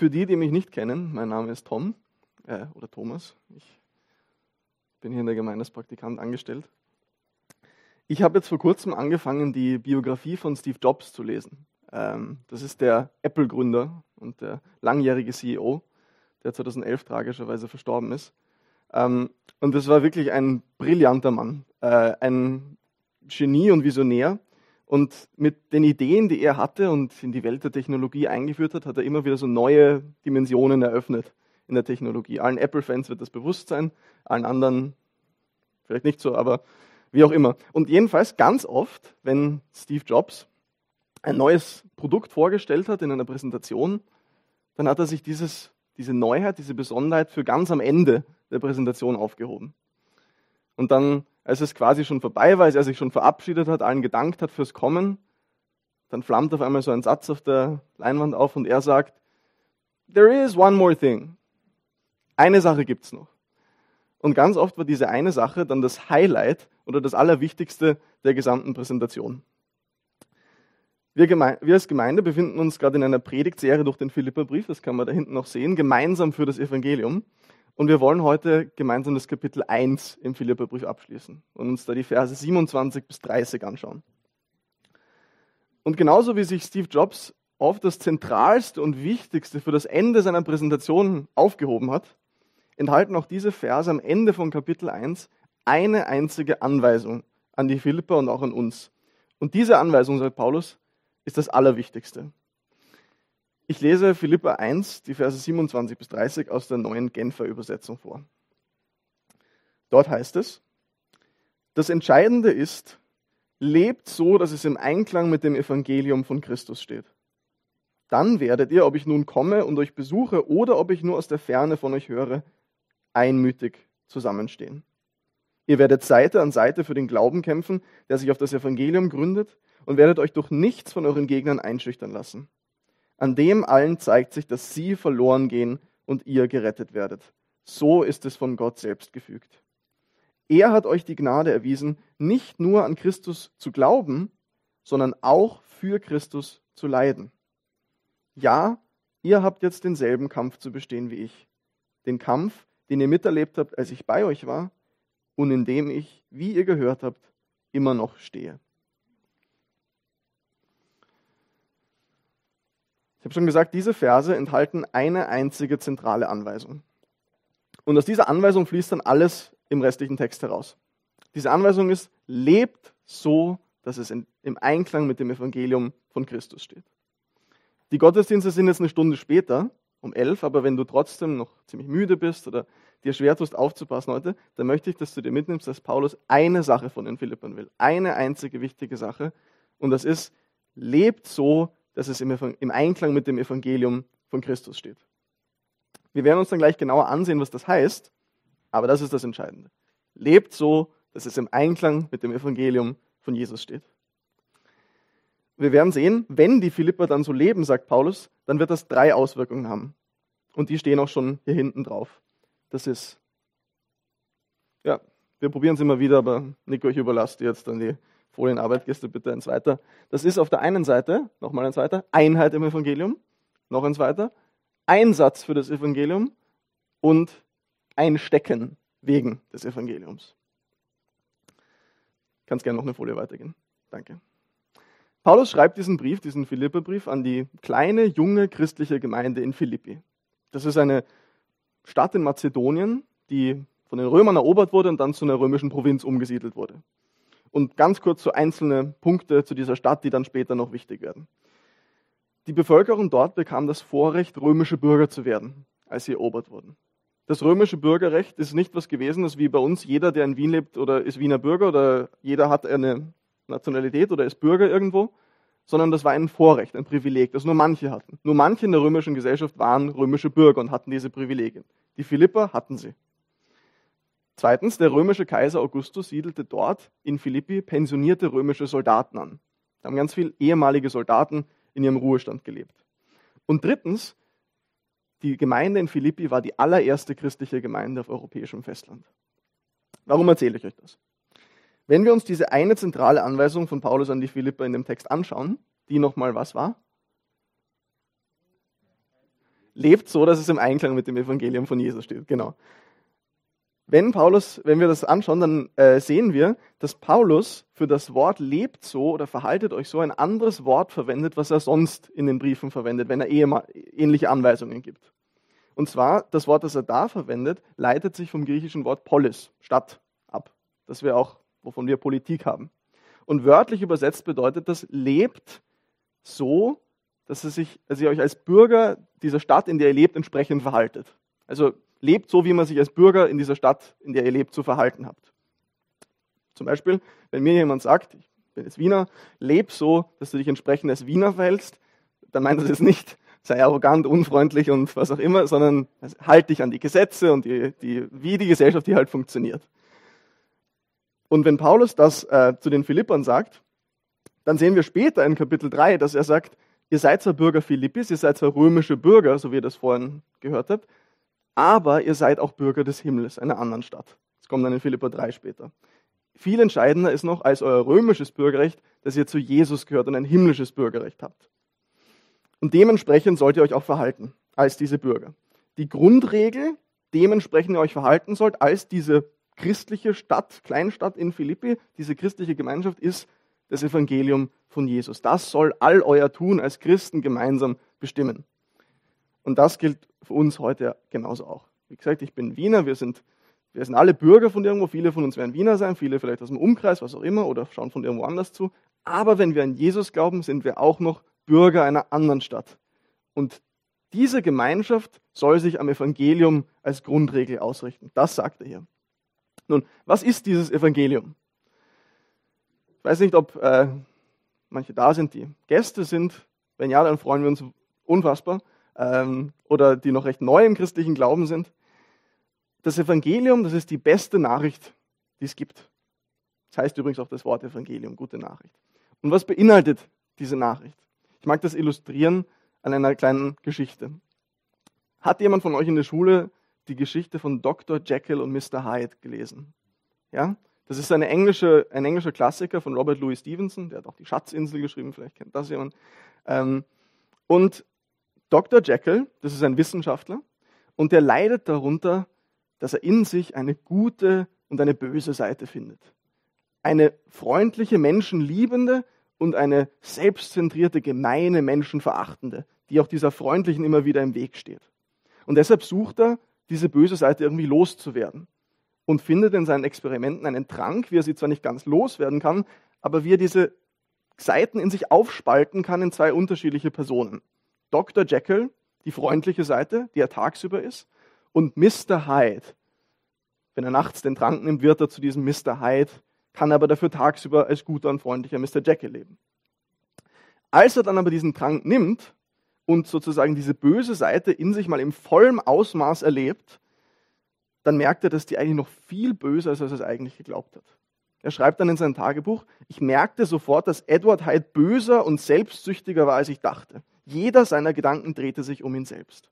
Für die, die mich nicht kennen, mein Name ist Tom äh, oder Thomas. Ich bin hier in der Gemeinde als Praktikant angestellt. Ich habe jetzt vor kurzem angefangen, die Biografie von Steve Jobs zu lesen. Ähm, das ist der Apple-Gründer und der langjährige CEO, der 2011 tragischerweise verstorben ist. Ähm, und das war wirklich ein brillanter Mann, äh, ein Genie und Visionär. Und mit den Ideen, die er hatte und in die Welt der Technologie eingeführt hat, hat er immer wieder so neue Dimensionen eröffnet in der Technologie. Allen Apple-Fans wird das bewusst sein, allen anderen vielleicht nicht so, aber wie auch immer. Und jedenfalls ganz oft, wenn Steve Jobs ein neues Produkt vorgestellt hat in einer Präsentation, dann hat er sich dieses, diese Neuheit, diese Besonderheit für ganz am Ende der Präsentation aufgehoben. Und dann, als es quasi schon vorbei war, als er sich schon verabschiedet hat, allen gedankt hat fürs Kommen, dann flammt auf einmal so ein Satz auf der Leinwand auf und er sagt, There is one more thing. Eine Sache gibt's noch. Und ganz oft war diese eine Sache dann das Highlight oder das Allerwichtigste der gesamten Präsentation. Wir, wir, als Gemeinde befinden uns gerade in einer Predigtserie durch den Philipperbrief, das kann man da hinten noch sehen, gemeinsam für das Evangelium. Und wir wollen heute gemeinsam das Kapitel 1 im Philipperbrief abschließen und uns da die Verse 27 bis 30 anschauen. Und genauso wie sich Steve Jobs auf das Zentralste und Wichtigste für das Ende seiner Präsentation aufgehoben hat, enthalten auch diese Verse am Ende von Kapitel 1 eine einzige Anweisung an die Philipper und auch an uns. Und diese Anweisung, sagt Paulus, ist das Allerwichtigste. Ich lese Philippa 1, die Verse 27 bis 30 aus der neuen Genfer Übersetzung vor. Dort heißt es, das Entscheidende ist, lebt so, dass es im Einklang mit dem Evangelium von Christus steht. Dann werdet ihr, ob ich nun komme und euch besuche oder ob ich nur aus der Ferne von euch höre, einmütig zusammenstehen. Ihr werdet Seite an Seite für den Glauben kämpfen, der sich auf das Evangelium gründet und werdet euch durch nichts von euren Gegnern einschüchtern lassen. An dem allen zeigt sich, dass sie verloren gehen und ihr gerettet werdet. So ist es von Gott selbst gefügt. Er hat euch die Gnade erwiesen, nicht nur an Christus zu glauben, sondern auch für Christus zu leiden. Ja, ihr habt jetzt denselben Kampf zu bestehen wie ich. Den Kampf, den ihr miterlebt habt, als ich bei euch war und in dem ich, wie ihr gehört habt, immer noch stehe. Habe schon gesagt, diese Verse enthalten eine einzige zentrale Anweisung. Und aus dieser Anweisung fließt dann alles im restlichen Text heraus. Diese Anweisung ist, lebt so, dass es in, im Einklang mit dem Evangelium von Christus steht. Die Gottesdienste sind jetzt eine Stunde später, um elf, aber wenn du trotzdem noch ziemlich müde bist oder dir schwer tust aufzupassen heute, dann möchte ich, dass du dir mitnimmst, dass Paulus eine Sache von den Philippern will. Eine einzige wichtige Sache. Und das ist, lebt so, dass es im Einklang mit dem Evangelium von Christus steht. Wir werden uns dann gleich genauer ansehen, was das heißt, aber das ist das Entscheidende. Lebt so, dass es im Einklang mit dem Evangelium von Jesus steht. Wir werden sehen, wenn die Philipper dann so leben, sagt Paulus, dann wird das drei Auswirkungen haben. Und die stehen auch schon hier hinten drauf. Das ist, ja, wir probieren es immer wieder, aber Nico, ich überlasse dir jetzt dann die Folienarbeit, gehst du bitte eins weiter. Das ist auf der einen Seite, nochmal eins weiter, Einheit im Evangelium, noch eins weiter, Einsatz für das Evangelium und Einstecken wegen des Evangeliums. Kannst gerne noch eine Folie weitergehen. Danke. Paulus schreibt diesen Brief, diesen Philipperbrief, an die kleine, junge christliche Gemeinde in Philippi. Das ist eine Stadt in Mazedonien, die von den Römern erobert wurde und dann zu einer römischen Provinz umgesiedelt wurde. Und ganz kurz so einzelne Punkte zu dieser Stadt, die dann später noch wichtig werden. Die Bevölkerung dort bekam das Vorrecht, römische Bürger zu werden, als sie erobert wurden. Das römische Bürgerrecht ist nicht was gewesen, das wie bei uns jeder, der in Wien lebt oder ist Wiener Bürger oder jeder hat eine Nationalität oder ist Bürger irgendwo, sondern das war ein Vorrecht, ein Privileg, das nur manche hatten. Nur manche in der römischen Gesellschaft waren römische Bürger und hatten diese Privilegien. Die Philipper hatten sie. Zweitens, der römische Kaiser Augustus siedelte dort in Philippi pensionierte römische Soldaten an. Da haben ganz viele ehemalige Soldaten in ihrem Ruhestand gelebt. Und drittens, die Gemeinde in Philippi war die allererste christliche Gemeinde auf europäischem Festland. Warum erzähle ich euch das? Wenn wir uns diese eine zentrale Anweisung von Paulus an die Philipper in dem Text anschauen, die nochmal was war? lebt so, dass es im Einklang mit dem Evangelium von Jesus steht. Genau. Wenn Paulus, wenn wir das anschauen, dann äh, sehen wir, dass Paulus für das Wort lebt so oder verhaltet euch so ein anderes Wort verwendet, was er sonst in den Briefen verwendet, wenn er ähnliche Anweisungen gibt. Und zwar, das Wort, das er da verwendet, leitet sich vom griechischen Wort polis, Stadt, ab. Das wir auch, wovon wir Politik haben. Und wörtlich übersetzt bedeutet das, lebt so, dass ihr, sich, dass ihr euch als Bürger dieser Stadt, in der ihr lebt, entsprechend verhaltet. Also lebt so, wie man sich als Bürger in dieser Stadt, in der ihr lebt, zu verhalten habt. Zum Beispiel, wenn mir jemand sagt, ich bin jetzt Wiener, leb so, dass du dich entsprechend als Wiener verhältst, dann meint das jetzt nicht, sei arrogant, unfreundlich und was auch immer, sondern halt dich an die Gesetze und die, die, wie die Gesellschaft hier halt funktioniert. Und wenn Paulus das äh, zu den Philippern sagt, dann sehen wir später in Kapitel 3, dass er sagt, ihr seid zwar Bürger Philippis, ihr seid zwar römische Bürger, so wie ihr das vorhin gehört habt, aber ihr seid auch Bürger des Himmels, einer anderen Stadt. Das kommt dann in Philippa 3 später. Viel entscheidender ist noch als euer römisches Bürgerrecht, dass ihr zu Jesus gehört und ein himmlisches Bürgerrecht habt. Und dementsprechend sollt ihr euch auch verhalten als diese Bürger. Die Grundregel, dementsprechend ihr euch verhalten sollt als diese christliche Stadt, Kleinstadt in Philippi, diese christliche Gemeinschaft ist das Evangelium von Jesus. Das soll all euer Tun als Christen gemeinsam bestimmen. Und das gilt für uns heute genauso auch. Wie gesagt, ich bin Wiener, wir sind, wir sind alle Bürger von irgendwo, viele von uns werden Wiener sein, viele vielleicht aus dem Umkreis, was auch immer, oder schauen von irgendwo anders zu. Aber wenn wir an Jesus glauben, sind wir auch noch Bürger einer anderen Stadt. Und diese Gemeinschaft soll sich am Evangelium als Grundregel ausrichten. Das sagt er hier. Nun, was ist dieses Evangelium? Ich weiß nicht, ob äh, manche da sind, die Gäste sind. Wenn ja, dann freuen wir uns unfassbar ähm, oder die noch recht neu im christlichen Glauben sind. Das Evangelium, das ist die beste Nachricht, die es gibt. Das heißt übrigens auch das Wort Evangelium, gute Nachricht. Und was beinhaltet diese Nachricht? Ich mag das illustrieren an einer kleinen Geschichte. Hat jemand von euch in der Schule die Geschichte von Dr. Jekyll und Mr. Hyde gelesen? Ja? Das ist eine englische, ein englischer Klassiker von Robert Louis Stevenson, der hat auch die Schatzinsel geschrieben, vielleicht kennt das jemand. Ähm, und Dr. Jekyll, das ist ein Wissenschaftler, und der leidet darunter, dass er in sich eine gute und eine böse Seite findet. Eine freundliche, menschenliebende und eine selbstzentrierte, gemeine, menschenverachtende, die auch dieser freundlichen immer wieder im Weg steht. Und deshalb sucht er, diese böse Seite irgendwie loszuwerden und findet in seinen Experimenten einen Trank, wie er sie zwar nicht ganz loswerden kann, aber wie er diese Seiten in sich aufspalten kann in zwei unterschiedliche Personen. Dr. Jekyll, die freundliche Seite, die er tagsüber ist, und Mr. Hyde. Wenn er nachts den Trank nimmt, wird er zu diesem Mr. Hyde, kann aber dafür tagsüber als guter und freundlicher Mr. Jekyll leben. Als er dann aber diesen Trank nimmt und sozusagen diese böse Seite in sich mal im vollen Ausmaß erlebt, dann merkt er, dass die eigentlich noch viel böser ist, als er es eigentlich geglaubt hat. Er schreibt dann in sein Tagebuch, ich merkte sofort, dass Edward Hyde böser und selbstsüchtiger war, als ich dachte. Jeder seiner Gedanken drehte sich um ihn selbst.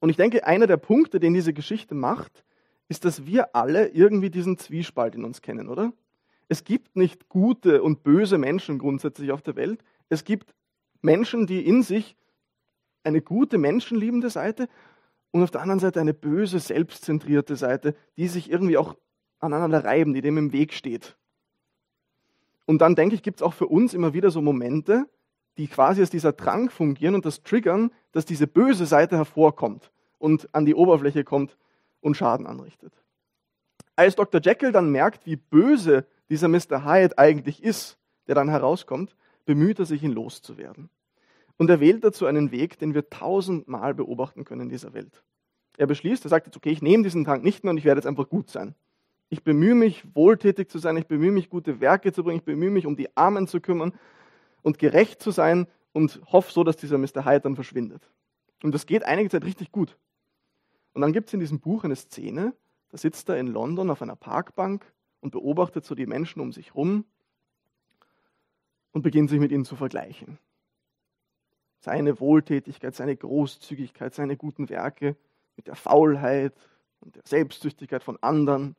Und ich denke, einer der Punkte, den diese Geschichte macht, ist, dass wir alle irgendwie diesen Zwiespalt in uns kennen, oder? Es gibt nicht gute und böse Menschen grundsätzlich auf der Welt. Es gibt Menschen, die in sich eine gute, menschenliebende Seite und auf der anderen Seite eine böse, selbstzentrierte Seite, die sich irgendwie auch aneinander reiben, die dem im Weg steht. Und dann denke ich, gibt es auch für uns immer wieder so Momente, die quasi als dieser Drang fungieren und das triggern, dass diese böse Seite hervorkommt und an die Oberfläche kommt und Schaden anrichtet. Als Dr. Jekyll dann merkt, wie böse dieser Mr. Hyde eigentlich ist, der dann herauskommt, bemüht er sich, ihn loszuwerden. Und er wählt dazu einen Weg, den wir tausendmal beobachten können in dieser Welt. Er beschließt, er sagt jetzt, okay, ich nehme diesen Trank nicht mehr und ich werde jetzt einfach gut sein. Ich bemühe mich, wohltätig zu sein, ich bemühe mich, gute Werke zu bringen, ich bemühe mich, um die Armen zu kümmern und gerecht zu sein und hoffe so, dass dieser Mr. Hyde dann verschwindet. Und das geht einige Zeit richtig gut. Und dann gibt es in diesem Buch eine Szene, da sitzt er in London auf einer Parkbank und beobachtet so die Menschen um sich rum und beginnt sich mit ihnen zu vergleichen. Seine Wohltätigkeit, seine Großzügigkeit, seine guten Werke mit der Faulheit und der Selbstsüchtigkeit von anderen.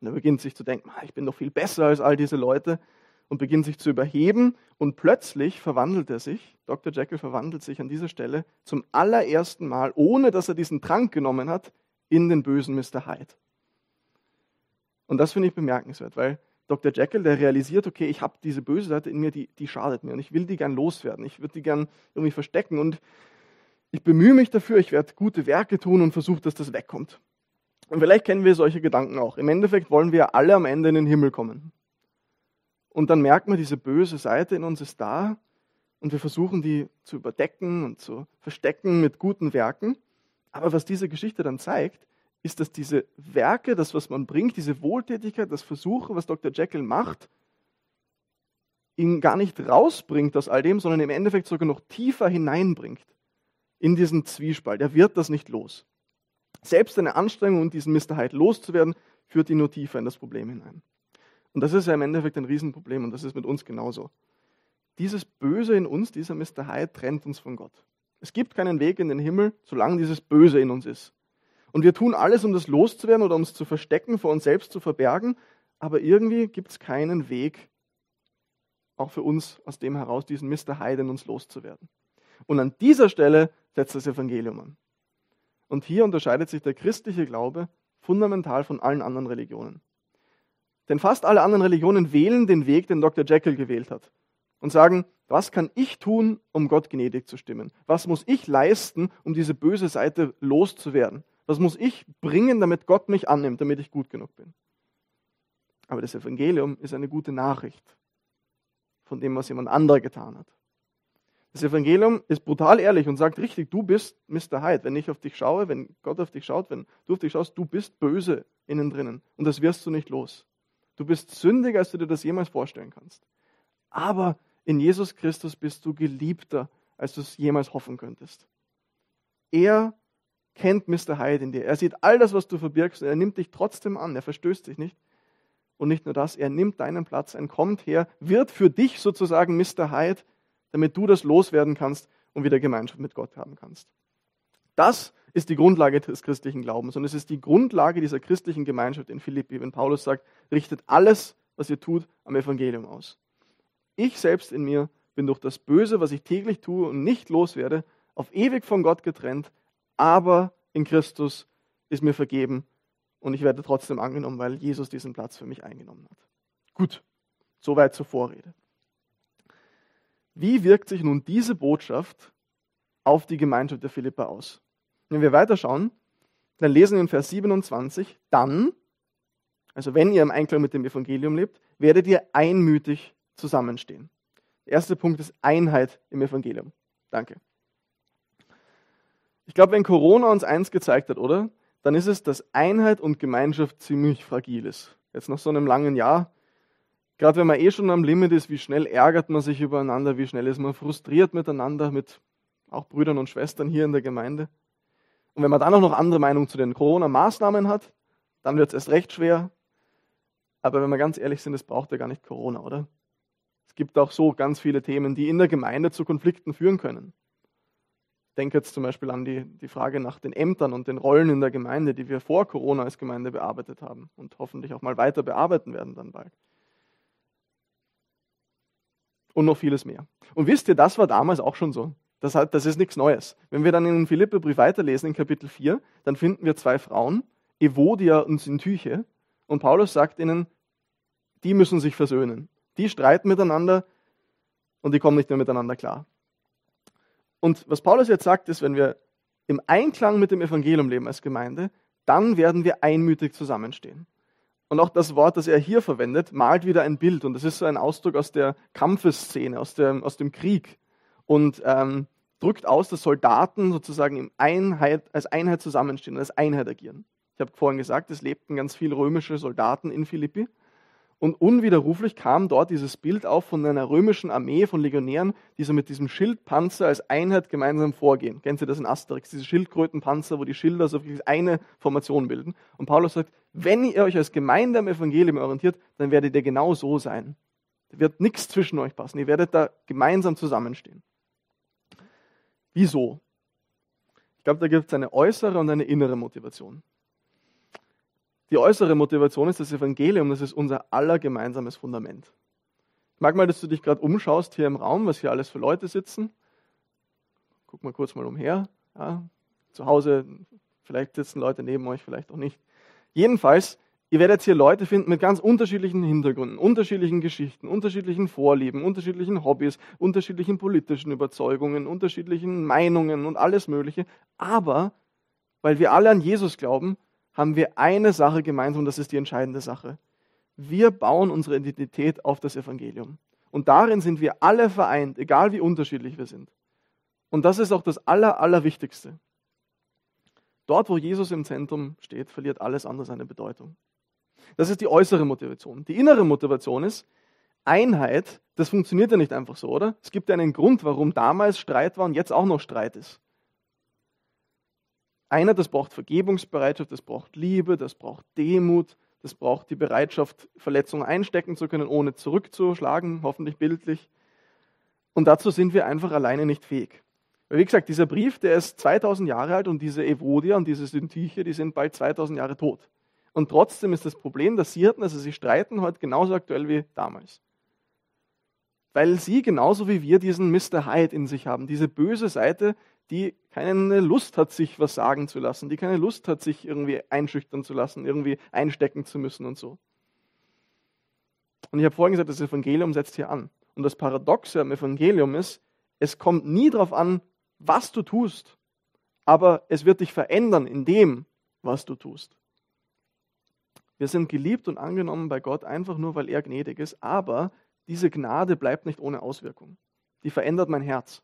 Und er beginnt sich zu denken, ah, ich bin doch viel besser als all diese Leute und beginnt sich zu überheben und plötzlich verwandelt er sich, Dr. Jekyll verwandelt sich an dieser Stelle zum allerersten Mal, ohne dass er diesen Trank genommen hat, in den bösen Mr. Hyde. Und das finde ich bemerkenswert, weil Dr. Jekyll, der realisiert, okay, ich habe diese böse Seite in mir, die, die schadet mir und ich will die gern loswerden. Ich würde die gern irgendwie verstecken und ich bemühe mich dafür, ich werde gute Werke tun und versuche, dass das wegkommt. Und vielleicht kennen wir solche Gedanken auch. Im Endeffekt wollen wir alle am Ende in den Himmel kommen. Und dann merkt man, diese böse Seite in uns ist da und wir versuchen die zu überdecken und zu verstecken mit guten Werken. Aber was diese Geschichte dann zeigt, ist, dass diese Werke, das, was man bringt, diese Wohltätigkeit, das Versuchen, was Dr. Jekyll macht, ihn gar nicht rausbringt aus all dem, sondern im Endeffekt sogar noch tiefer hineinbringt in diesen Zwiespalt. Er wird das nicht los. Selbst eine Anstrengung, um diesen Mr. Hyde loszuwerden, führt ihn nur tiefer in das Problem hinein. Und das ist ja im Endeffekt ein Riesenproblem und das ist mit uns genauso. Dieses Böse in uns, dieser Mr. Hyde, trennt uns von Gott. Es gibt keinen Weg in den Himmel, solange dieses Böse in uns ist. Und wir tun alles, um das loszuwerden oder um es zu verstecken, vor uns selbst zu verbergen, aber irgendwie gibt es keinen Weg, auch für uns aus dem heraus, diesen Mr. Hyde in uns loszuwerden. Und an dieser Stelle setzt das Evangelium an. Und hier unterscheidet sich der christliche Glaube fundamental von allen anderen Religionen. Denn fast alle anderen Religionen wählen den Weg, den Dr. Jekyll gewählt hat. Und sagen, was kann ich tun, um Gott gnädig zu stimmen? Was muss ich leisten, um diese böse Seite loszuwerden? Was muss ich bringen, damit Gott mich annimmt, damit ich gut genug bin? Aber das Evangelium ist eine gute Nachricht von dem, was jemand anderer getan hat. Das Evangelium ist brutal ehrlich und sagt richtig, du bist Mr. Hyde. Wenn ich auf dich schaue, wenn Gott auf dich schaut, wenn du auf dich schaust, du bist böse innen drinnen. Und das wirst du nicht los. Du bist sündiger, als du dir das jemals vorstellen kannst. Aber in Jesus Christus bist du geliebter, als du es jemals hoffen könntest. Er kennt Mr. Hyde in dir. Er sieht all das, was du verbirgst und er nimmt dich trotzdem an. Er verstößt dich nicht. Und nicht nur das, er nimmt deinen Platz er kommt her, wird für dich sozusagen Mr. Hyde damit du das loswerden kannst und wieder Gemeinschaft mit Gott haben kannst. Das ist die Grundlage des christlichen Glaubens und es ist die Grundlage dieser christlichen Gemeinschaft in Philippi, wenn Paulus sagt, richtet alles, was ihr tut, am Evangelium aus. Ich selbst in mir bin durch das Böse, was ich täglich tue und nicht loswerde, auf ewig von Gott getrennt, aber in Christus ist mir vergeben und ich werde trotzdem angenommen, weil Jesus diesen Platz für mich eingenommen hat. Gut, soweit zur Vorrede. Wie wirkt sich nun diese Botschaft auf die Gemeinschaft der Philippa aus? Wenn wir weiterschauen, dann lesen wir in Vers 27, dann, also wenn ihr im Einklang mit dem Evangelium lebt, werdet ihr einmütig zusammenstehen. Der erste Punkt ist Einheit im Evangelium. Danke. Ich glaube, wenn Corona uns eins gezeigt hat, oder? Dann ist es, dass Einheit und Gemeinschaft ziemlich fragil ist. Jetzt nach so einem langen Jahr Gerade wenn man eh schon am Limit ist, wie schnell ärgert man sich übereinander, wie schnell ist man frustriert miteinander, mit auch Brüdern und Schwestern hier in der Gemeinde. Und wenn man dann auch noch andere Meinungen zu den Corona-Maßnahmen hat, dann wird es erst recht schwer. Aber wenn wir ganz ehrlich sind, es braucht ja gar nicht Corona, oder? Es gibt auch so ganz viele Themen, die in der Gemeinde zu Konflikten führen können. Ich denke jetzt zum Beispiel an die, die Frage nach den Ämtern und den Rollen in der Gemeinde, die wir vor Corona als Gemeinde bearbeitet haben und hoffentlich auch mal weiter bearbeiten werden dann bald und noch vieles mehr. Und wisst ihr, das war damals auch schon so. Das, hat, das ist nichts Neues. Wenn wir dann in den Philipperbrief weiterlesen, in Kapitel 4, dann finden wir zwei Frauen, Evodia und Syntyche. Und Paulus sagt ihnen, die müssen sich versöhnen. Die streiten miteinander und die kommen nicht mehr miteinander klar. Und was Paulus jetzt sagt, ist, wenn wir im Einklang mit dem Evangelium leben als Gemeinde, dann werden wir einmütig zusammenstehen. Und auch das Wort, das er hier verwendet, malt wieder ein Bild. Und das ist so ein Ausdruck aus der Kampfeszene, aus, der, aus dem Krieg. Und ähm, drückt aus, dass Soldaten sozusagen Einheit, als Einheit zusammenstehen, als Einheit agieren. Ich habe vorhin gesagt, es lebten ganz viele römische Soldaten in Philippi. Und unwiderruflich kam dort dieses Bild auf von einer römischen Armee von Legionären, die so mit diesem Schildpanzer als Einheit gemeinsam vorgehen. Kennen Sie das in Asterix? Diese Schildkrötenpanzer, wo die Schilder so eine Formation bilden. Und Paulus sagt, wenn ihr euch als Gemeinde am Evangelium orientiert, dann werdet ihr genau so sein. Da wird nichts zwischen euch passen. Ihr werdet da gemeinsam zusammenstehen. Wieso? Ich glaube, da gibt es eine äußere und eine innere Motivation. Die äußere Motivation ist das Evangelium, das ist unser aller gemeinsames Fundament. mag mal, dass du dich gerade umschaust hier im Raum, was hier alles für Leute sitzen. Guck mal kurz mal umher. Ja, zu Hause, vielleicht sitzen Leute neben euch, vielleicht auch nicht. Jedenfalls, ihr werdet hier Leute finden mit ganz unterschiedlichen Hintergründen, unterschiedlichen Geschichten, unterschiedlichen Vorlieben, unterschiedlichen Hobbys, unterschiedlichen politischen Überzeugungen, unterschiedlichen Meinungen und alles Mögliche. Aber, weil wir alle an Jesus glauben, haben wir eine Sache gemeinsam das ist die entscheidende Sache. Wir bauen unsere Identität auf das Evangelium. Und darin sind wir alle vereint, egal wie unterschiedlich wir sind. Und das ist auch das Aller, Allerwichtigste. Dort, wo Jesus im Zentrum steht, verliert alles andere seine Bedeutung. Das ist die äußere Motivation. Die innere Motivation ist, Einheit, das funktioniert ja nicht einfach so, oder? Es gibt ja einen Grund, warum damals Streit war und jetzt auch noch Streit ist. Einer, das braucht Vergebungsbereitschaft, das braucht Liebe, das braucht Demut, das braucht die Bereitschaft, Verletzungen einstecken zu können, ohne zurückzuschlagen, hoffentlich bildlich. Und dazu sind wir einfach alleine nicht fähig. Weil wie gesagt, dieser Brief, der ist 2000 Jahre alt und diese Evodia und diese Syntyche, die sind bald 2000 Jahre tot. Und trotzdem ist das Problem, dass Hirten, also sie streiten heute genauso aktuell wie damals. Weil sie genauso wie wir diesen Mr. Hyde in sich haben, diese böse Seite, die keine Lust hat, sich was sagen zu lassen, die keine Lust hat, sich irgendwie einschüchtern zu lassen, irgendwie einstecken zu müssen und so. Und ich habe vorhin gesagt, das Evangelium setzt hier an. Und das Paradoxe am Evangelium ist, es kommt nie darauf an, was du tust, aber es wird dich verändern in dem, was du tust. Wir sind geliebt und angenommen bei Gott einfach nur, weil er gnädig ist, aber diese Gnade bleibt nicht ohne Auswirkung. Die verändert mein Herz.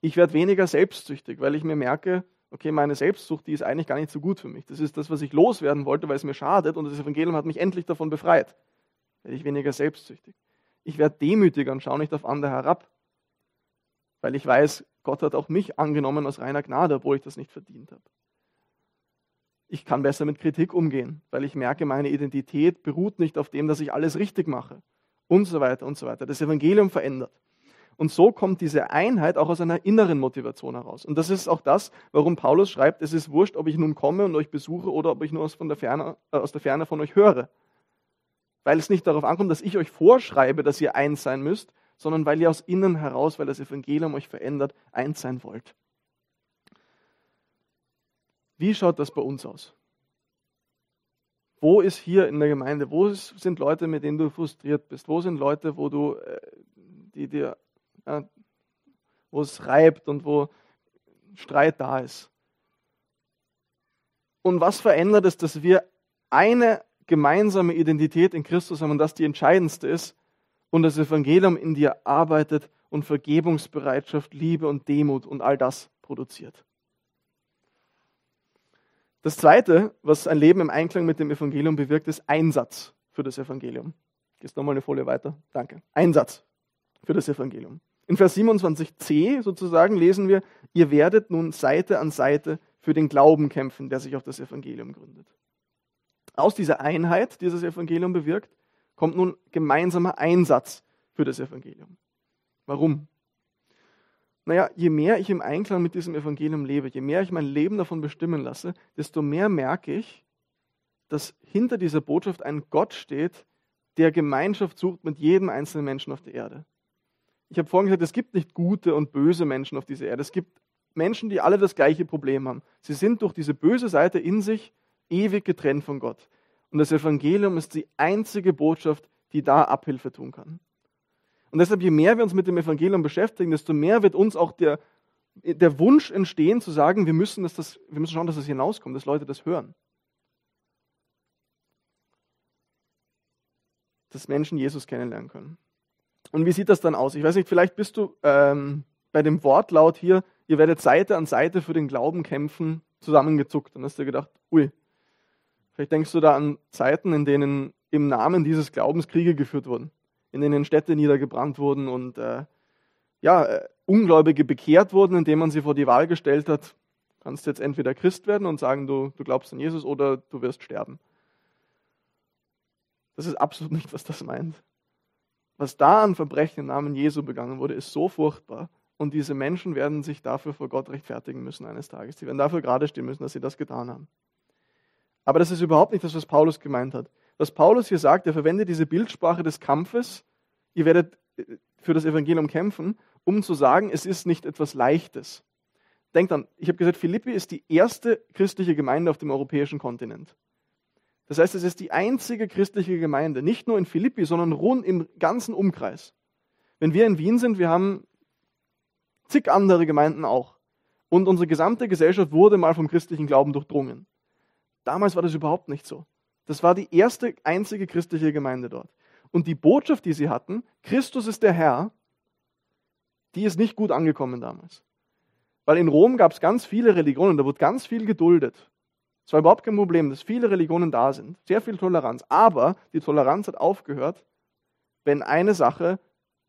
Ich werde weniger selbstsüchtig, weil ich mir merke, okay, meine Selbstsucht, die ist eigentlich gar nicht so gut für mich. Das ist das, was ich loswerden wollte, weil es mir schadet und das Evangelium hat mich endlich davon befreit. Werde ich weniger selbstsüchtig. Ich werde demütiger und schaue nicht auf andere herab, weil ich weiß, Gott hat auch mich angenommen aus reiner Gnade, obwohl ich das nicht verdient habe. Ich kann besser mit Kritik umgehen, weil ich merke, meine Identität beruht nicht auf dem, dass ich alles richtig mache und so weiter und so weiter. Das Evangelium verändert. Und so kommt diese Einheit auch aus einer inneren Motivation heraus. Und das ist auch das, warum Paulus schreibt, es ist wurscht, ob ich nun komme und euch besuche oder ob ich nur aus, der Ferne, äh, aus der Ferne von euch höre. Weil es nicht darauf ankommt, dass ich euch vorschreibe, dass ihr eins sein müsst, sondern weil ihr aus innen heraus, weil das Evangelium euch verändert, eins sein wollt. Wie schaut das bei uns aus? Wo ist hier in der Gemeinde, wo sind Leute, mit denen du frustriert bist? Wo sind Leute, wo du, äh, die dir, wo es reibt und wo Streit da ist? Und was verändert es, dass wir eine gemeinsame Identität in Christus haben und das die entscheidendste ist, und das Evangelium in dir arbeitet und Vergebungsbereitschaft, Liebe und Demut und all das produziert. Das Zweite, was ein Leben im Einklang mit dem Evangelium bewirkt, ist Einsatz für das Evangelium. Gehst nochmal eine Folie weiter. Danke. Einsatz für das Evangelium. In Vers 27c sozusagen lesen wir, ihr werdet nun Seite an Seite für den Glauben kämpfen, der sich auf das Evangelium gründet. Aus dieser Einheit, die das Evangelium bewirkt, kommt nun gemeinsamer Einsatz für das Evangelium. Warum? Naja, je mehr ich im Einklang mit diesem Evangelium lebe, je mehr ich mein Leben davon bestimmen lasse, desto mehr merke ich, dass hinter dieser Botschaft ein Gott steht, der Gemeinschaft sucht mit jedem einzelnen Menschen auf der Erde. Ich habe vorhin gesagt, es gibt nicht gute und böse Menschen auf dieser Erde. Es gibt Menschen, die alle das gleiche Problem haben. Sie sind durch diese böse Seite in sich ewig getrennt von Gott. Und das Evangelium ist die einzige Botschaft, die da Abhilfe tun kann. Und deshalb, je mehr wir uns mit dem Evangelium beschäftigen, desto mehr wird uns auch der, der Wunsch entstehen, zu sagen, wir müssen, dass das, wir müssen schauen, dass das hinauskommt, dass Leute das hören. Dass Menschen Jesus kennenlernen können. Und wie sieht das dann aus? Ich weiß nicht, vielleicht bist du ähm, bei dem Wortlaut hier, ihr werdet Seite an Seite für den Glauben kämpfen, zusammengezuckt. Dann hast du gedacht, ui, Vielleicht denkst du da an Zeiten, in denen im Namen dieses Glaubens Kriege geführt wurden, in denen Städte niedergebrannt wurden und äh, ja, äh, Ungläubige bekehrt wurden, indem man sie vor die Wahl gestellt hat, kannst jetzt entweder Christ werden und sagen, du, du glaubst an Jesus oder du wirst sterben. Das ist absolut nicht, was das meint. Was da an Verbrechen im Namen Jesu begangen wurde, ist so furchtbar. Und diese Menschen werden sich dafür vor Gott rechtfertigen müssen eines Tages. Sie werden dafür gerade stehen müssen, dass sie das getan haben. Aber das ist überhaupt nicht das, was Paulus gemeint hat. Was Paulus hier sagt, er verwendet diese Bildsprache des Kampfes. Ihr werdet für das Evangelium kämpfen, um zu sagen, es ist nicht etwas Leichtes. Denkt an, ich habe gesagt, Philippi ist die erste christliche Gemeinde auf dem europäischen Kontinent. Das heißt, es ist die einzige christliche Gemeinde, nicht nur in Philippi, sondern rund im ganzen Umkreis. Wenn wir in Wien sind, wir haben zig andere Gemeinden auch. Und unsere gesamte Gesellschaft wurde mal vom christlichen Glauben durchdrungen. Damals war das überhaupt nicht so. Das war die erste einzige christliche Gemeinde dort. Und die Botschaft, die sie hatten, Christus ist der Herr, die ist nicht gut angekommen damals. Weil in Rom gab es ganz viele Religionen, da wurde ganz viel geduldet. Es war überhaupt kein Problem, dass viele Religionen da sind. Sehr viel Toleranz. Aber die Toleranz hat aufgehört, wenn eine Sache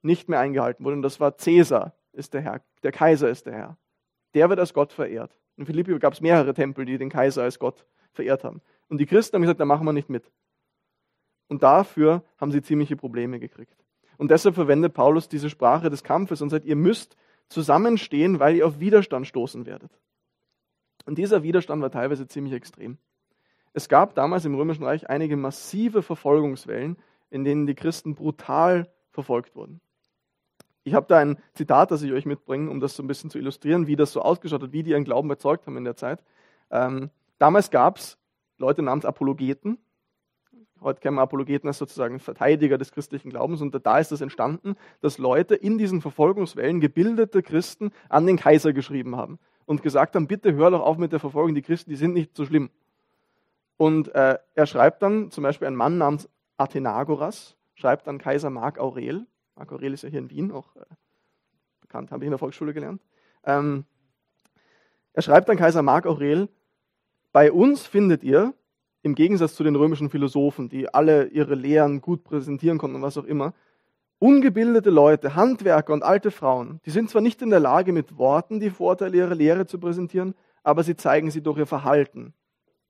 nicht mehr eingehalten wurde. Und das war Cäsar ist der Herr, der Kaiser ist der Herr. Der wird als Gott verehrt. In Philippi gab es mehrere Tempel, die den Kaiser als Gott verehrt haben. Und die Christen haben gesagt, da machen wir nicht mit. Und dafür haben sie ziemliche Probleme gekriegt. Und deshalb verwendet Paulus diese Sprache des Kampfes und sagt, ihr müsst zusammenstehen, weil ihr auf Widerstand stoßen werdet. Und dieser Widerstand war teilweise ziemlich extrem. Es gab damals im Römischen Reich einige massive Verfolgungswellen, in denen die Christen brutal verfolgt wurden. Ich habe da ein Zitat, das ich euch mitbringe, um das so ein bisschen zu illustrieren, wie das so ausgeschaut hat, wie die ihren Glauben erzeugt haben in der Zeit. Ähm, damals gab es Leute namens Apologeten. Heute kennen wir Apologeten als sozusagen Verteidiger des christlichen Glaubens. Und da ist es entstanden, dass Leute in diesen Verfolgungswellen gebildete Christen an den Kaiser geschrieben haben und gesagt haben, bitte hör doch auf mit der Verfolgung, die Christen, die sind nicht so schlimm. Und äh, er schreibt dann, zum Beispiel ein Mann namens Athenagoras, schreibt an Kaiser Mark Aurel, Mark Aurel ist ja hier in Wien auch äh, bekannt, habe ich in der Volksschule gelernt. Ähm, er schreibt an Kaiser Mark Aurel, bei uns findet ihr, im Gegensatz zu den römischen Philosophen, die alle ihre Lehren gut präsentieren konnten und was auch immer, ungebildete Leute, Handwerker und alte Frauen, die sind zwar nicht in der Lage, mit Worten die Vorteile ihrer Lehre zu präsentieren, aber sie zeigen sie durch ihr Verhalten,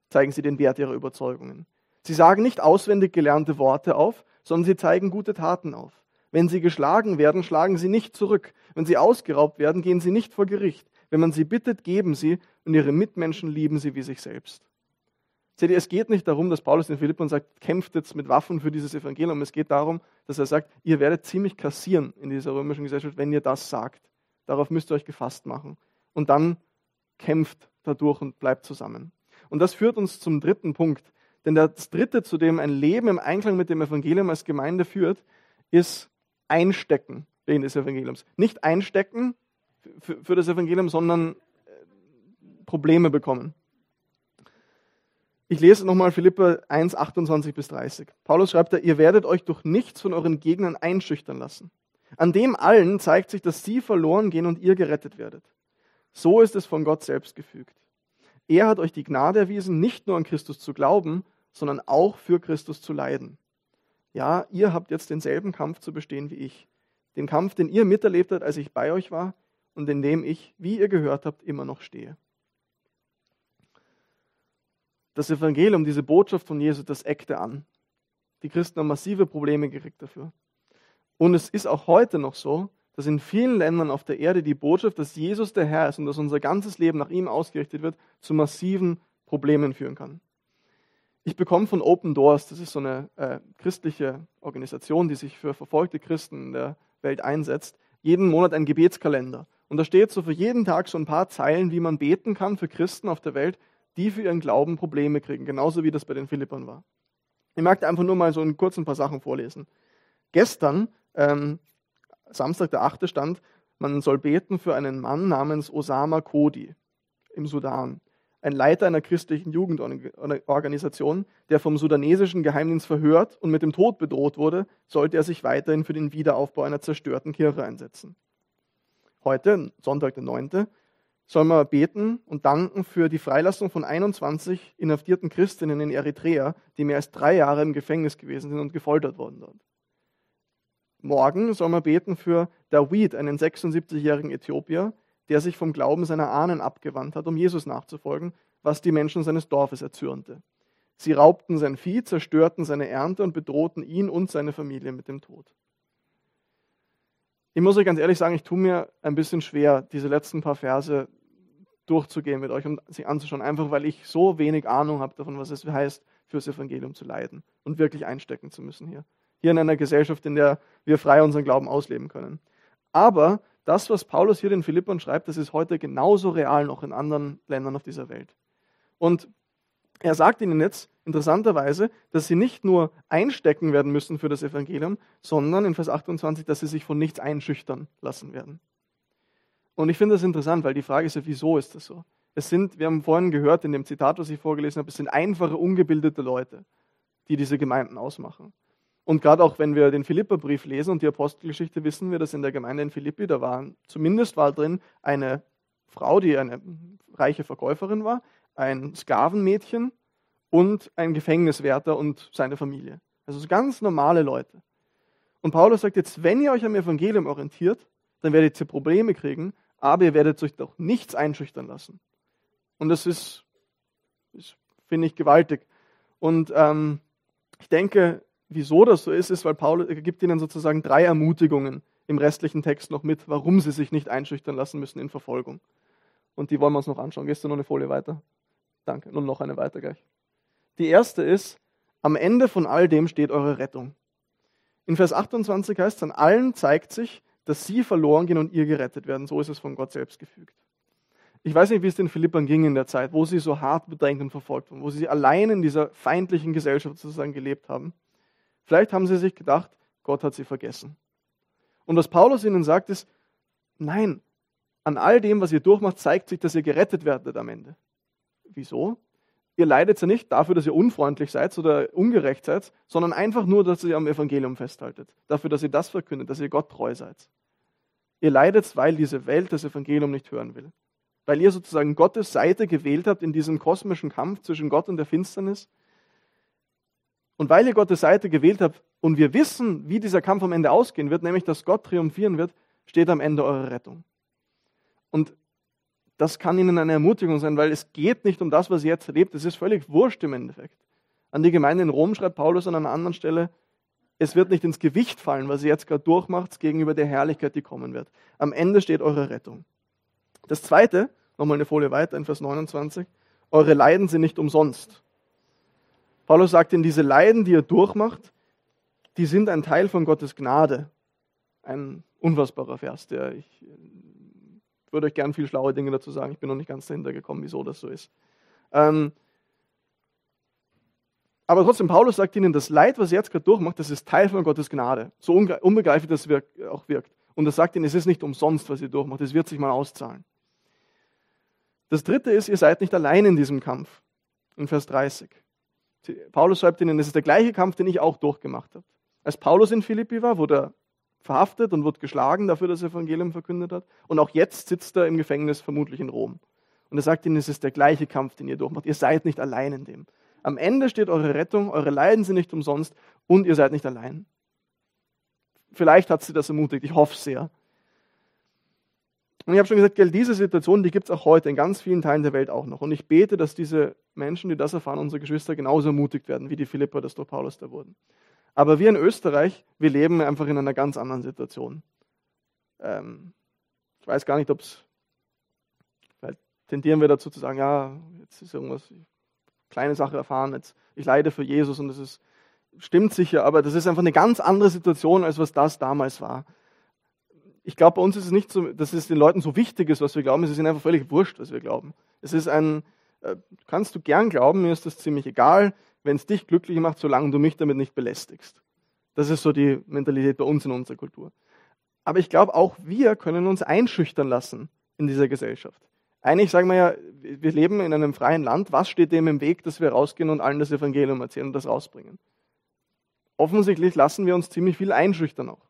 zeigen sie den Wert ihrer Überzeugungen. Sie sagen nicht auswendig gelernte Worte auf, sondern sie zeigen gute Taten auf. Wenn sie geschlagen werden, schlagen sie nicht zurück. Wenn sie ausgeraubt werden, gehen sie nicht vor Gericht. Wenn man sie bittet, geben sie und ihre Mitmenschen lieben sie wie sich selbst. Seht ihr, es geht nicht darum, dass Paulus den Philippern sagt, kämpft jetzt mit Waffen für dieses Evangelium. Es geht darum, dass er sagt, ihr werdet ziemlich kassieren in dieser römischen Gesellschaft, wenn ihr das sagt. Darauf müsst ihr euch gefasst machen. Und dann kämpft dadurch und bleibt zusammen. Und das führt uns zum dritten Punkt. Denn das dritte, zu dem ein Leben im Einklang mit dem Evangelium als Gemeinde führt, ist einstecken wegen des Evangeliums. Nicht einstecken für, für das Evangelium, sondern äh, Probleme bekommen. Ich lese nochmal Philippa 1, 28 bis 30. Paulus schreibt da, ihr werdet euch durch nichts von euren Gegnern einschüchtern lassen. An dem allen zeigt sich, dass sie verloren gehen und ihr gerettet werdet. So ist es von Gott selbst gefügt. Er hat euch die Gnade erwiesen, nicht nur an Christus zu glauben, sondern auch für Christus zu leiden ja, ihr habt jetzt denselben Kampf zu bestehen wie ich. Den Kampf, den ihr miterlebt habt, als ich bei euch war und in dem ich, wie ihr gehört habt, immer noch stehe. Das Evangelium, diese Botschaft von Jesus, das eckte an. Die Christen haben massive Probleme gekriegt dafür. Und es ist auch heute noch so, dass in vielen Ländern auf der Erde die Botschaft, dass Jesus der Herr ist und dass unser ganzes Leben nach ihm ausgerichtet wird, zu massiven Problemen führen kann. Ich bekomme von Open Doors, das ist so eine äh, christliche Organisation, die sich für verfolgte Christen in der Welt einsetzt, jeden Monat einen Gebetskalender. Und da steht so für jeden Tag so ein paar Zeilen, wie man beten kann für Christen auf der Welt, die für ihren Glauben Probleme kriegen, genauso wie das bei den Philippern war. Ich mag da einfach nur mal so einen kurzen paar Sachen vorlesen. Gestern, ähm, Samstag der 8. stand, man soll beten für einen Mann namens Osama Kodi im Sudan ein Leiter einer christlichen Jugendorganisation, der vom sudanesischen Geheimdienst verhört und mit dem Tod bedroht wurde, sollte er sich weiterhin für den Wiederaufbau einer zerstörten Kirche einsetzen. Heute, Sonntag der 9., soll man beten und danken für die Freilassung von 21 inhaftierten Christinnen in Eritrea, die mehr als drei Jahre im Gefängnis gewesen sind und gefoltert worden dort. Morgen soll man beten für Dawid, einen 76-jährigen Äthiopier, der sich vom Glauben seiner Ahnen abgewandt hat, um Jesus nachzufolgen, was die Menschen seines Dorfes erzürnte. Sie raubten sein Vieh, zerstörten seine Ernte und bedrohten ihn und seine Familie mit dem Tod. Ich muss euch ganz ehrlich sagen, ich tue mir ein bisschen schwer, diese letzten paar Verse durchzugehen mit euch und sie anzuschauen, einfach weil ich so wenig Ahnung habe davon, was es heißt, fürs Evangelium zu leiden und wirklich einstecken zu müssen hier. hier in einer Gesellschaft, in der wir frei unseren Glauben ausleben können. Aber das, was Paulus hier den Philippern schreibt, das ist heute genauso real noch in anderen Ländern auf dieser Welt. Und er sagt ihnen jetzt interessanterweise, dass sie nicht nur einstecken werden müssen für das Evangelium, sondern in Vers 28, dass sie sich von nichts einschüchtern lassen werden. Und ich finde das interessant, weil die Frage ist ja, wieso ist das so? Es sind, wir haben vorhin gehört in dem Zitat, was ich vorgelesen habe, es sind einfache, ungebildete Leute, die diese Gemeinden ausmachen. Und gerade auch wenn wir den Philipperbrief lesen und die Apostelgeschichte, wissen wir, dass in der Gemeinde in Philippi, da war zumindest war drin eine Frau, die eine reiche Verkäuferin war, ein Sklavenmädchen und ein Gefängniswärter und seine Familie. Also ganz normale Leute. Und Paulus sagt jetzt, wenn ihr euch am Evangelium orientiert, dann werdet ihr Probleme kriegen, aber ihr werdet euch doch nichts einschüchtern lassen. Und das ist, ist finde ich, gewaltig. Und ähm, ich denke, wieso das so ist, ist, weil Paulus gibt ihnen sozusagen drei Ermutigungen im restlichen Text noch mit, warum sie sich nicht einschüchtern lassen müssen in Verfolgung. Und die wollen wir uns noch anschauen. Gehst du noch eine Folie weiter? Danke. Und noch eine weiter gleich. Die erste ist, am Ende von all dem steht eure Rettung. In Vers 28 heißt es, an allen zeigt sich, dass sie verloren gehen und ihr gerettet werden. So ist es von Gott selbst gefügt. Ich weiß nicht, wie es den Philippern ging in der Zeit, wo sie so hart bedrängt und verfolgt wurden, wo sie allein in dieser feindlichen Gesellschaft sozusagen gelebt haben. Vielleicht haben sie sich gedacht, Gott hat sie vergessen. Und was Paulus ihnen sagt, ist, nein, an all dem, was ihr durchmacht, zeigt sich, dass ihr gerettet werdet am Ende. Wieso? Ihr leidet ja nicht dafür, dass ihr unfreundlich seid oder ungerecht seid, sondern einfach nur, dass ihr am Evangelium festhaltet. Dafür, dass ihr das verkündet, dass ihr Gott treu seid. Ihr leidet, weil diese Welt das Evangelium nicht hören will. Weil ihr sozusagen Gottes Seite gewählt habt in diesem kosmischen Kampf zwischen Gott und der Finsternis. Und weil ihr Gottes Seite gewählt habt und wir wissen, wie dieser Kampf am Ende ausgehen wird, nämlich dass Gott triumphieren wird, steht am Ende eure Rettung. Und das kann ihnen eine Ermutigung sein, weil es geht nicht um das, was ihr jetzt erlebt. Es ist völlig wurscht im Endeffekt. An die Gemeinde in Rom schreibt Paulus an einer anderen Stelle, es wird nicht ins Gewicht fallen, was ihr jetzt gerade durchmacht, gegenüber der Herrlichkeit, die kommen wird. Am Ende steht eure Rettung. Das zweite, nochmal eine Folie weiter in Vers 29, eure Leiden sind nicht umsonst. Paulus sagt in diese Leiden, die ihr durchmacht, die sind ein Teil von Gottes Gnade. Ein unfassbarer Vers, der ich würde euch gern viel schlaue Dinge dazu sagen. Ich bin noch nicht ganz dahinter gekommen, wieso das so ist. Ähm, aber trotzdem, Paulus sagt ihnen, das Leid, was ihr jetzt gerade durchmacht, das ist Teil von Gottes Gnade. So unbegreiflich das auch wirkt. Und er sagt ihnen, es ist nicht umsonst, was ihr durchmacht. Es wird sich mal auszahlen. Das dritte ist, ihr seid nicht allein in diesem Kampf. In Vers 30. Paulus schreibt ihnen, es ist der gleiche Kampf, den ich auch durchgemacht habe. Als Paulus in Philippi war, wurde er verhaftet und wird geschlagen dafür, dass er Evangelium verkündet hat. Und auch jetzt sitzt er im Gefängnis, vermutlich in Rom. Und er sagt ihnen, es ist der gleiche Kampf, den ihr durchmacht. Ihr seid nicht allein in dem. Am Ende steht eure Rettung, eure Leiden sind nicht umsonst und ihr seid nicht allein. Vielleicht hat sie das ermutigt, ich hoffe sehr. Und ich habe schon gesagt, diese Situation, die gibt es auch heute in ganz vielen Teilen der Welt auch noch. Und ich bete, dass diese Menschen, die das erfahren, unsere Geschwister, genauso ermutigt werden, wie die Philipper das durch Paulus da wurden. Aber wir in Österreich, wir leben einfach in einer ganz anderen Situation. Ähm, ich weiß gar nicht, ob es, vielleicht tendieren wir dazu zu sagen, ja, jetzt ist irgendwas, kleine Sache erfahren, jetzt, ich leide für Jesus und das ist, stimmt sicher, aber das ist einfach eine ganz andere Situation, als was das damals war. Ich glaube, bei uns ist es nicht so, dass es den Leuten so wichtig ist, was wir glauben, es ist ihnen einfach völlig wurscht, was wir glauben. Es ist ein, äh, kannst du gern glauben, mir ist das ziemlich egal, wenn es dich glücklich macht, solange du mich damit nicht belästigst. Das ist so die Mentalität bei uns in unserer Kultur. Aber ich glaube, auch wir können uns einschüchtern lassen in dieser Gesellschaft. Eigentlich sagen wir ja, wir leben in einem freien Land. Was steht dem im Weg, dass wir rausgehen und allen das Evangelium erzählen und das rausbringen? Offensichtlich lassen wir uns ziemlich viel einschüchtern auch.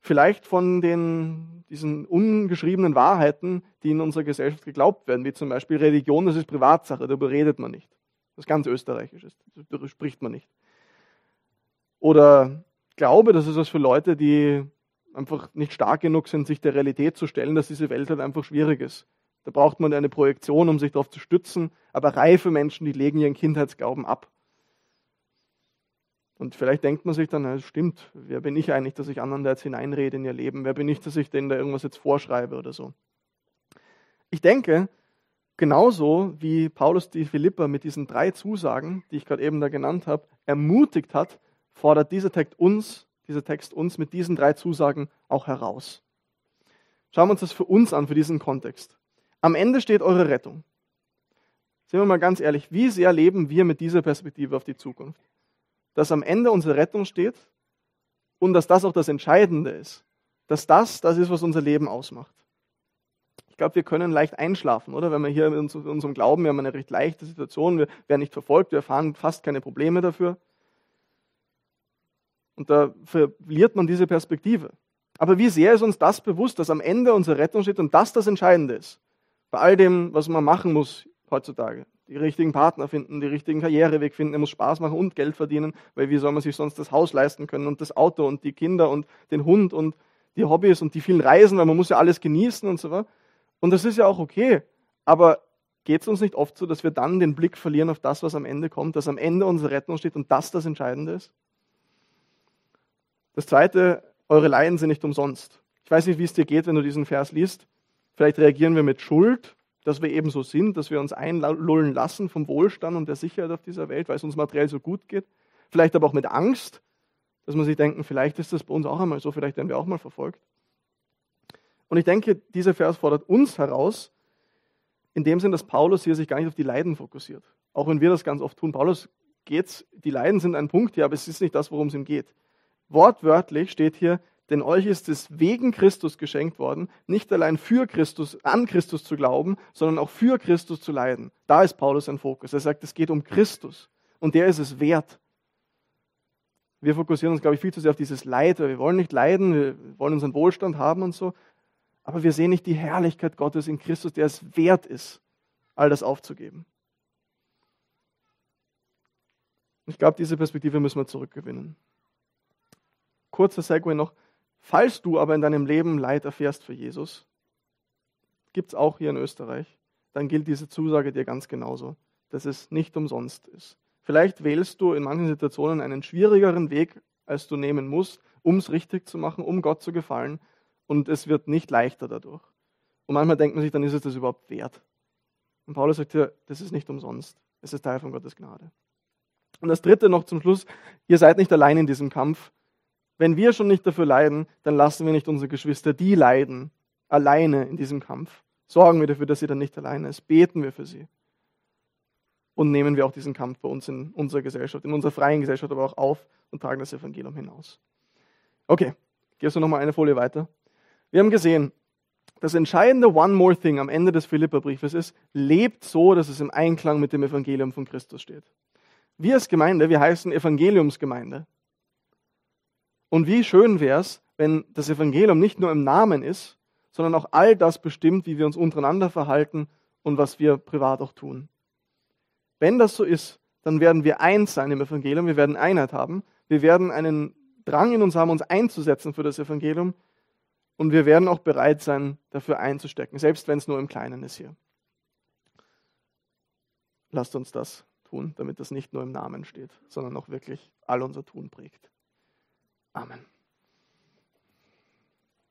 Vielleicht von den, diesen ungeschriebenen Wahrheiten, die in unserer Gesellschaft geglaubt werden, wie zum Beispiel Religion, das ist Privatsache, darüber redet man nicht was ganz österreichisch ist. Darüber spricht man nicht. Oder Glaube, das ist was für Leute, die einfach nicht stark genug sind, sich der Realität zu stellen, dass diese Welt halt einfach schwierig ist. Da braucht man eine Projektion, um sich darauf zu stützen. Aber reife Menschen, die legen ihren Kindheitsglauben ab. Und vielleicht denkt man sich dann, es stimmt, wer bin ich eigentlich, dass ich anderen da jetzt hineinrede in ihr Leben? Wer bin ich, dass ich denen da irgendwas jetzt vorschreibe oder so? Ich denke, Genauso wie Paulus die Philipper mit diesen drei Zusagen, die ich gerade eben da genannt habe, ermutigt hat, fordert dieser Text uns, dieser Text uns mit diesen drei Zusagen auch heraus. Schauen wir uns das für uns an, für diesen Kontext. Am Ende steht eure Rettung. Sind wir mal ganz ehrlich, wie sehr leben wir mit dieser Perspektive auf die Zukunft? Dass am Ende unsere Rettung steht und dass das auch das Entscheidende ist. Dass das das ist, was unser Leben ausmacht. Ich glaube, wir können leicht einschlafen, oder? Wenn wir hier in unserem Glauben, wir haben eine recht leichte Situation, wir werden nicht verfolgt, wir erfahren fast keine Probleme dafür. Und da verliert man diese Perspektive. Aber wie sehr ist uns das bewusst, dass am Ende unsere Rettung steht und das das Entscheidende ist? Bei all dem, was man machen muss heutzutage. Die richtigen Partner finden, die richtigen Karriereweg finden, er muss Spaß machen und Geld verdienen, weil wie soll man sich sonst das Haus leisten können und das Auto und die Kinder und den Hund und die Hobbys und die vielen Reisen, weil man muss ja alles genießen und so weiter. Und das ist ja auch okay. Aber geht es uns nicht oft so, dass wir dann den Blick verlieren auf das, was am Ende kommt, dass am Ende unsere Rettung steht und das das Entscheidende ist? Das zweite, eure Leiden sind nicht umsonst. Ich weiß nicht, wie es dir geht, wenn du diesen Vers liest. Vielleicht reagieren wir mit Schuld, dass wir eben so sind, dass wir uns einlullen lassen vom Wohlstand und der Sicherheit auf dieser Welt, weil es uns materiell so gut geht. Vielleicht aber auch mit Angst, dass man sich denken, vielleicht ist das bei uns auch einmal so, vielleicht werden wir auch mal verfolgt. Und ich denke, dieser Vers fordert uns heraus, in dem Sinn, dass Paulus hier sich gar nicht auf die Leiden fokussiert. Auch wenn wir das ganz oft tun. Paulus geht's, die Leiden sind ein Punkt hier, aber es ist nicht das, worum es ihm geht. Wortwörtlich steht hier, denn euch ist es wegen Christus geschenkt worden, nicht allein für Christus, an Christus zu glauben, sondern auch für Christus zu leiden. Da ist Paulus sein Fokus. Er sagt, es geht um Christus und der ist es wert. Wir fokussieren uns, glaube ich, viel zu sehr auf dieses Leid. Wir wollen nicht leiden, wir wollen unseren Wohlstand haben und so. Aber wir sehen nicht die Herrlichkeit Gottes in Christus, der es wert ist, all das aufzugeben. Ich glaube, diese Perspektive müssen wir zurückgewinnen. Kurzer Segue noch. Falls du aber in deinem Leben Leid erfährst für Jesus, gibt es auch hier in Österreich, dann gilt diese Zusage dir ganz genauso, dass es nicht umsonst ist. Vielleicht wählst du in manchen Situationen einen schwierigeren Weg, als du nehmen musst, um es richtig zu machen, um Gott zu gefallen und es wird nicht leichter dadurch. Und manchmal denkt man sich, dann ist es das überhaupt wert. Und Paulus sagt hier, das ist nicht umsonst. Es ist Teil von Gottes Gnade. Und das dritte noch zum Schluss, ihr seid nicht allein in diesem Kampf. Wenn wir schon nicht dafür leiden, dann lassen wir nicht unsere Geschwister, die leiden, alleine in diesem Kampf. Sorgen wir dafür, dass sie dann nicht alleine ist. Beten wir für sie. Und nehmen wir auch diesen Kampf bei uns in unserer Gesellschaft, in unserer freien Gesellschaft aber auch auf und tragen das Evangelium hinaus. Okay, gehst du nochmal eine Folie weiter? Wir haben gesehen, das entscheidende One More Thing am Ende des Philipperbriefes ist, lebt so, dass es im Einklang mit dem Evangelium von Christus steht. Wir als Gemeinde, wir heißen Evangeliumsgemeinde. Und wie schön wäre es, wenn das Evangelium nicht nur im Namen ist, sondern auch all das bestimmt, wie wir uns untereinander verhalten und was wir privat auch tun. Wenn das so ist, dann werden wir eins sein im Evangelium, wir werden Einheit haben, wir werden einen Drang in uns haben, uns einzusetzen für das Evangelium und wir werden auch bereit sein, dafür einzustecken, selbst wenn es nur im Kleinen ist hier. Lasst uns das tun, damit das nicht nur im Namen steht, sondern auch wirklich all unser Tun prägt. Amen.